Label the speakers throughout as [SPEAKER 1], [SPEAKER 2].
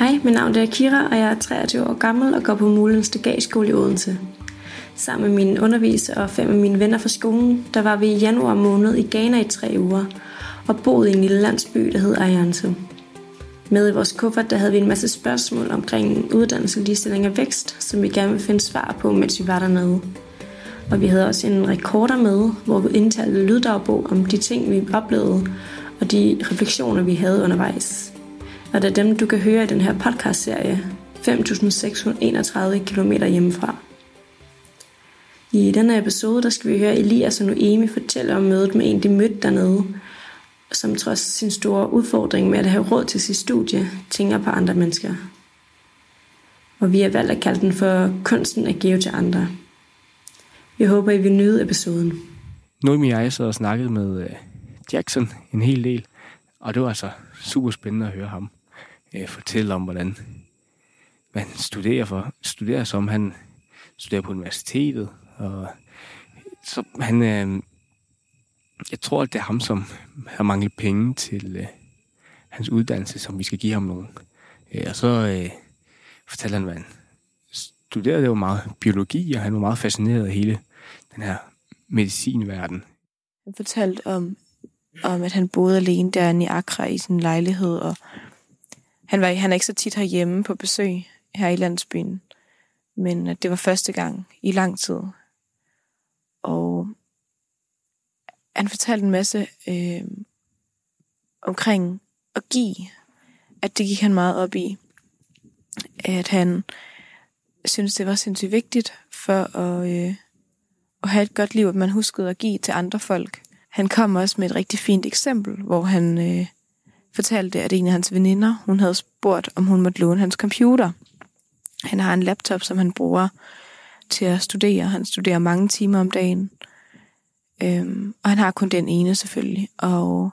[SPEAKER 1] Hej, mit navn er Kira, og jeg er 23 år gammel og går på Mulens Dagagskole i Odense. Sammen med min underviser og fem af mine venner fra skolen, der var vi i januar måned i Ghana i tre uger og boede i en lille landsby, der hed Ayanto. Med i vores kuffert der havde vi en masse spørgsmål omkring uddannelse, ligestilling og vækst, som vi gerne ville finde svar på, mens vi var dernede. Og vi havde også en rekorder med, hvor vi indtalte lyddagbog om de ting, vi oplevede, og de refleksioner, vi havde undervejs. Og det er dem, du kan høre i den her podcast-serie, 5.631 km hjemmefra. I denne episode, der skal vi høre Elias og Noemi fortælle om mødet med en, de mødte dernede, som trods sin store udfordring med at have råd til sit studie, tænker på andre mennesker. Og vi har valgt at kalde den for kunsten at give til andre. Jeg håber, I vil nyde episoden.
[SPEAKER 2] Noemi og jeg sad og snakkede med øh, Jackson en hel del, og det var altså super spændende at høre ham øh, fortælle om, hvordan man studerer, for, studerer som han studerer på universitetet, og så han, øh, jeg tror, at det er ham, som har manglet penge til øh, hans uddannelse, som vi skal give ham nogen. Øh, og så øh, fortalte han, hvad han studerede jo meget biologi, og han var meget fascineret af hele den her medicinverden.
[SPEAKER 3] Han fortalte om, om, at han boede alene der i Accra i sin lejlighed, og han, var, han er ikke så tit herhjemme på besøg her i landsbyen, men øh, det var første gang i lang tid. Og han fortalte en masse øh, omkring at give, at det gik han meget op i. At han synes det var sindssygt vigtigt for at, øh, at have et godt liv, at man huskede at give til andre folk. Han kom også med et rigtig fint eksempel, hvor han øh, fortalte, at en af hans veninder, hun havde spurgt, om hun måtte låne hans computer. Han har en laptop, som han bruger til at studere. Han studerer mange timer om dagen. Øhm, og han har kun den ene selvfølgelig. Og,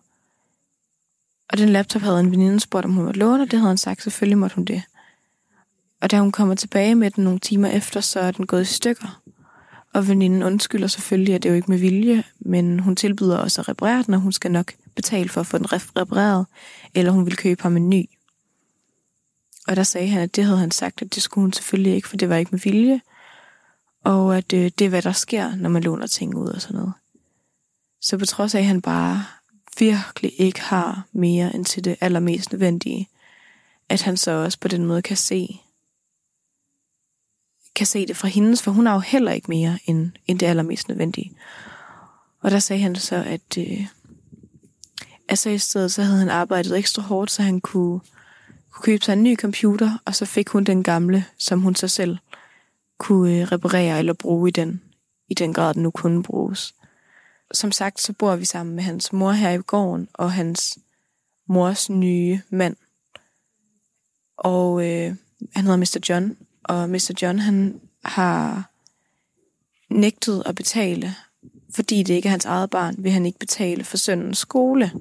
[SPEAKER 3] og den laptop havde en veninde spurgt, om hun måtte låne, og det havde han sagt, selvfølgelig måtte hun det. Og da hun kommer tilbage med den nogle timer efter, så er den gået i stykker. Og veninden undskylder selvfølgelig, at det er jo ikke med vilje, men hun tilbyder også at reparere den, og hun skal nok betale for at få den repareret, eller hun vil købe ham en ny. Og der sagde han, at det havde han sagt, at det skulle hun selvfølgelig ikke, for det var ikke med vilje, og at øh, det er, hvad der sker, når man låner ting ud og sådan noget. Så på trods af, at han bare virkelig ikke har mere end til det allermest nødvendige, at han så også på den måde kan se, kan se det fra hendes, for hun har jo heller ikke mere end, end det allermest nødvendige. Og der sagde han så, at øh, altså i stedet så havde han arbejdet ekstra hårdt, så han kunne, kunne købe sig en ny computer, og så fik hun den gamle, som hun så selv kunne øh, reparere eller bruge i den, i den grad, den nu kunne bruges som sagt, så bor vi sammen med hans mor her i gården, og hans mors nye mand. Og øh, han hedder Mr. John, og Mr. John, han har nægtet at betale, fordi det ikke er hans eget barn, vil han ikke betale for sønnens skole,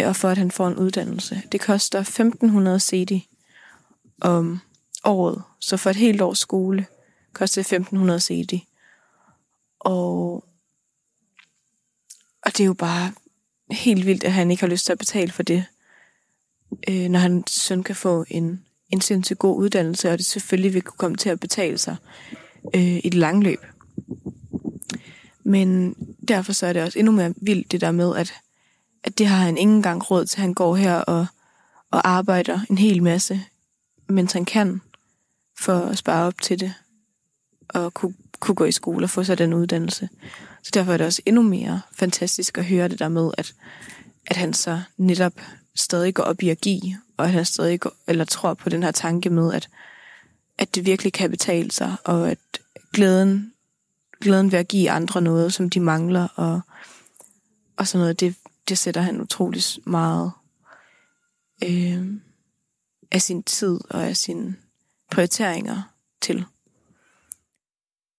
[SPEAKER 3] øh, og for at han får en uddannelse. Det koster 1500 CD om året, så for et helt års skole koster det 1500 CD. Og og det er jo bare helt vildt, at han ikke har lyst til at betale for det, øh, når han søn kan få en, en sindssygt god uddannelse, og det selvfølgelig vil kunne komme til at betale sig øh, i det lange løb. Men derfor så er det også endnu mere vildt det der med, at, at det har han ingen gang råd til. Han går her og, og arbejder en hel masse, mens han kan, for at spare op til det, og kunne, kunne gå i skole og få sig den uddannelse. Så derfor er det også endnu mere fantastisk at høre det der med, at, at han så netop stadig går op i at give, og at han stadig går, eller tror på den her tanke med, at, at det virkelig kan betale sig, og at glæden, glæden ved at give andre noget, som de mangler, og, og sådan noget, det, det sætter han utrolig meget øh, af sin tid og af sine prioriteringer til.